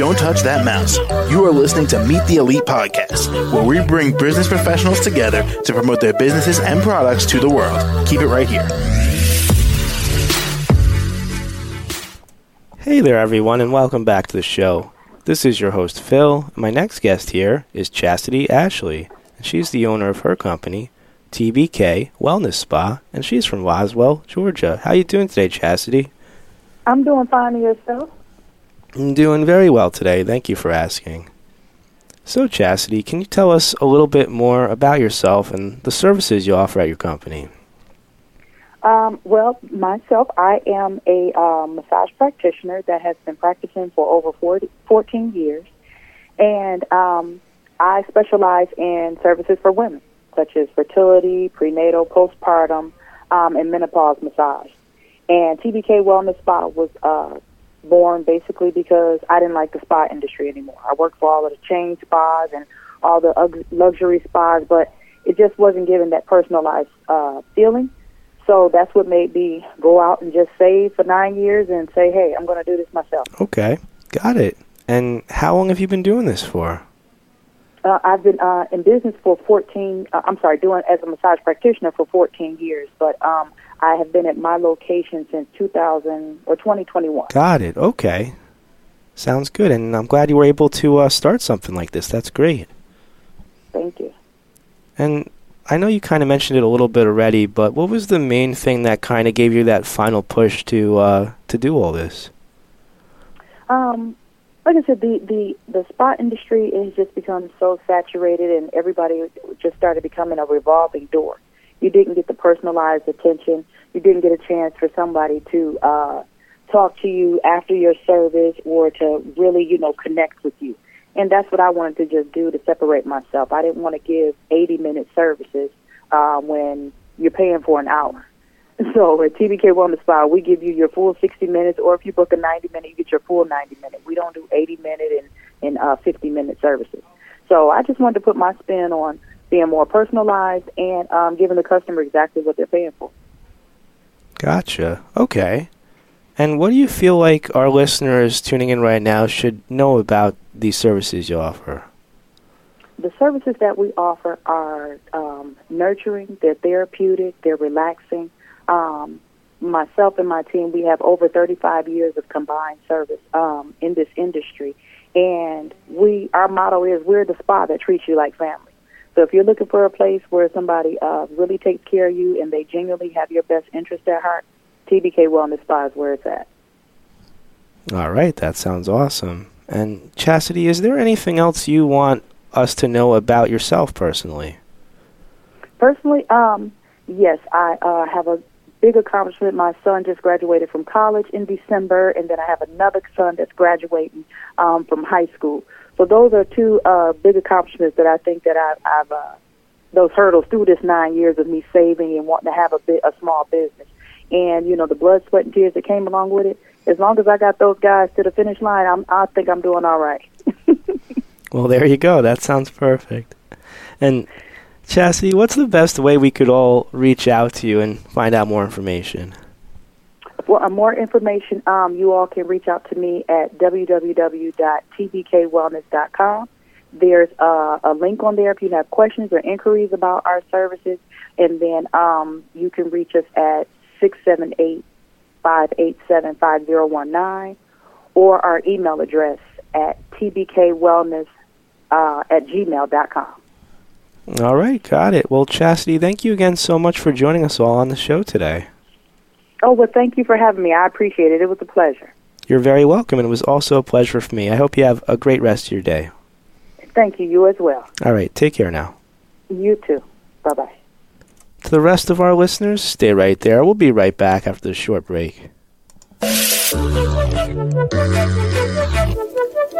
Don't touch that mouse. You are listening to Meet the Elite Podcast, where we bring business professionals together to promote their businesses and products to the world. Keep it right here. Hey there, everyone, and welcome back to the show. This is your host, Phil. My next guest here is Chasidy Ashley, and she's the owner of her company, TBK Wellness Spa, and she's from Roswell, Georgia. How you doing today, Chasidy? I'm doing fine and yourself. I'm doing very well today. Thank you for asking. So, Chasidy, can you tell us a little bit more about yourself and the services you offer at your company? Um, well, myself, I am a um, massage practitioner that has been practicing for over 40, 14 years, and um, I specialize in services for women, such as fertility, prenatal, postpartum, um, and menopause massage. And TBK Wellness Spa was uh, born basically because I didn't like the spa industry anymore. I worked for all of the chain spas and all the luxury spas, but it just wasn't giving that personalized uh, feeling. So that's what made me go out and just save for nine years and say, hey, I'm going to do this myself. Okay, got it. And how long have you been doing this for? Uh, I've been uh, in business for 14. Uh, I'm sorry, doing as a massage practitioner for 14 years, but um, I have been at my location since 2000 or 2021. Got it. Okay. Sounds good. And I'm glad you were able to uh, start something like this. That's great. Thank you. And I know you kind of mentioned it a little bit already, but what was the main thing that kind of gave you that final push to uh, to do all this? Um, like I said, the, the, the spa industry has just become so saturated, and everybody just started becoming a revolving door. You didn't get the personalized attention. You didn't get a chance for somebody to uh, talk to you after your service or to really, you know, connect with you. And that's what I wanted to just do to separate myself. I didn't want to give 80 minute services uh, when you're paying for an hour. So at TBK Wellness Spa, we give you your full 60 minutes, or if you book a 90 minute, you get your full 90 minute. We don't do 80 minute and, and uh, 50 minute services. So I just wanted to put my spin on being more personalized and um, giving the customer exactly what they're paying for. Gotcha. Okay. And what do you feel like our listeners tuning in right now should know about these services you offer? The services that we offer are um, nurturing, they're therapeutic, they're relaxing. Um, myself and my team, we have over 35 years of combined service um, in this industry. And we, our motto is we're the spa that treats you like family. So if you're looking for a place where somebody uh, really takes care of you and they genuinely have your best interest at heart, TBK Wellness Spa is where it's at. All right, that sounds awesome. And Chasidy, is there anything else you want us to know about yourself personally? Personally, um, yes, I uh, have a big accomplishment. My son just graduated from college in December, and then I have another son that's graduating um, from high school. So those are two uh, big accomplishments that I think that I've, I've uh, those hurdles through this nine years of me saving and wanting to have a bit a small business. And you know the blood, sweat, and tears that came along with it. As long as I got those guys to the finish line, I'm, I think I'm doing all right. well, there you go. That sounds perfect. And Chasidy, what's the best way we could all reach out to you and find out more information? For uh, more information, um, you all can reach out to me at www.tbkwellness.com. There's uh, a link on there if you have questions or inquiries about our services, and then um, you can reach us at 678 587 5019 or our email address at tbkwellness uh, at gmail.com. All right, got it. Well, Chasidy, thank you again so much for joining us all on the show today. Oh, well, thank you for having me. I appreciate it. It was a pleasure. You're very welcome, and it was also a pleasure for me. I hope you have a great rest of your day. Thank you. You as well. All right, take care now. You too. Bye bye. To the rest of our listeners, stay right there. We'll be right back after this short break.